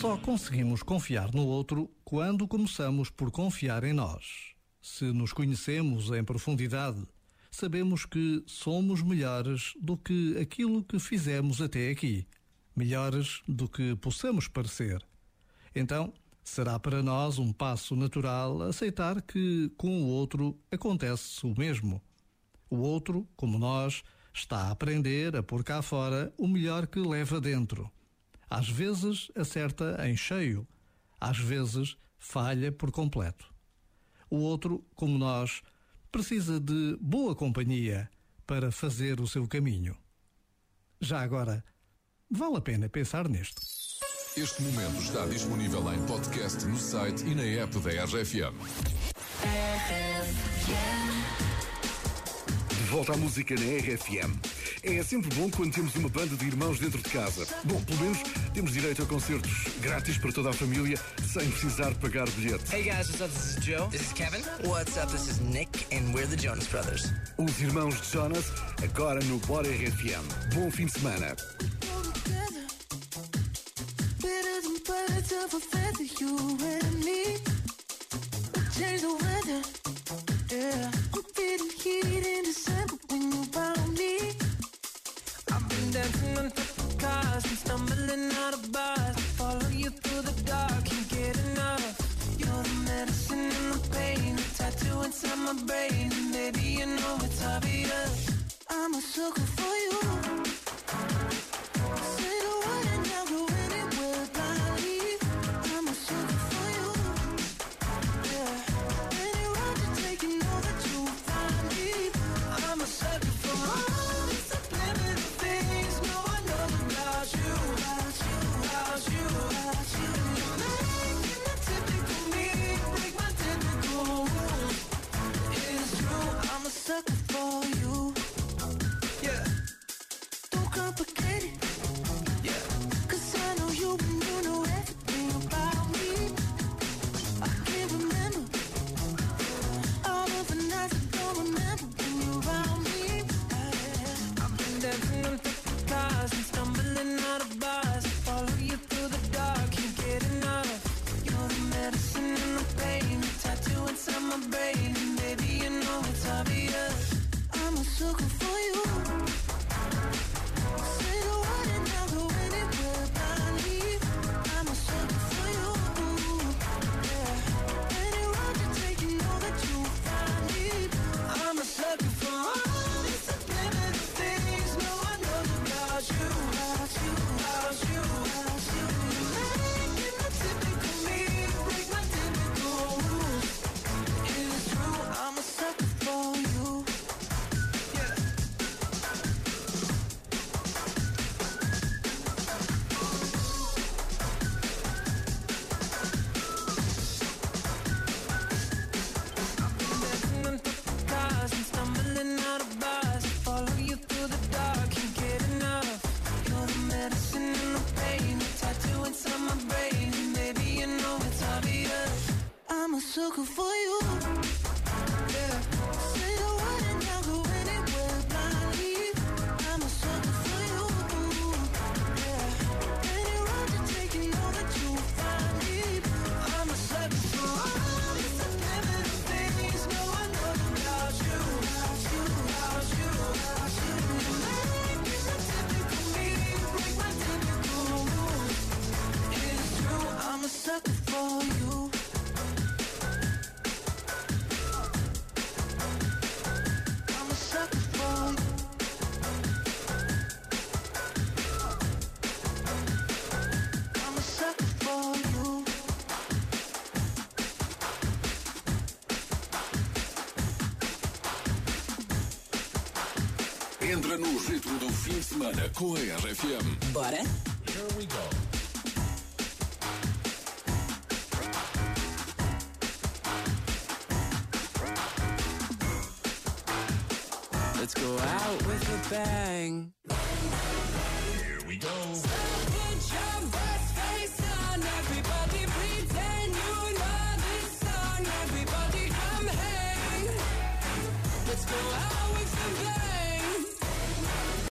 Só conseguimos confiar no outro quando começamos por confiar em nós. Se nos conhecemos em profundidade, sabemos que somos melhores do que aquilo que fizemos até aqui, melhores do que possamos parecer. Então, será para nós um passo natural aceitar que com o outro acontece o mesmo. O outro, como nós, está a aprender a pôr cá fora o melhor que leva dentro. Às vezes acerta em cheio, às vezes falha por completo. O outro, como nós, precisa de boa companhia para fazer o seu caminho. Já agora, vale a pena pensar nisto. Este momento está disponível em podcast no site e na app da RFM. De volta à música na RFM. É sempre bom quando temos uma banda de irmãos dentro de casa. Bom, pelo menos temos direito a concertos grátis para toda a família, sem precisar pagar bilhete. Hey guys, what's up? This is Joe. This is Kevin. What's up? This is Nick, and we're the Jonas Brothers. Os irmãos de Jonas, agora no Bora RFM. Bom fim de semana. Better than birds of a feather, you and me. Change the weather, you know it's obvious. I'm a sucker for sucker for you. Entra no ritmo do fim de semana com a RFM. Bora? Here we go. Let's go out with a bang. Here we go. Let's go out.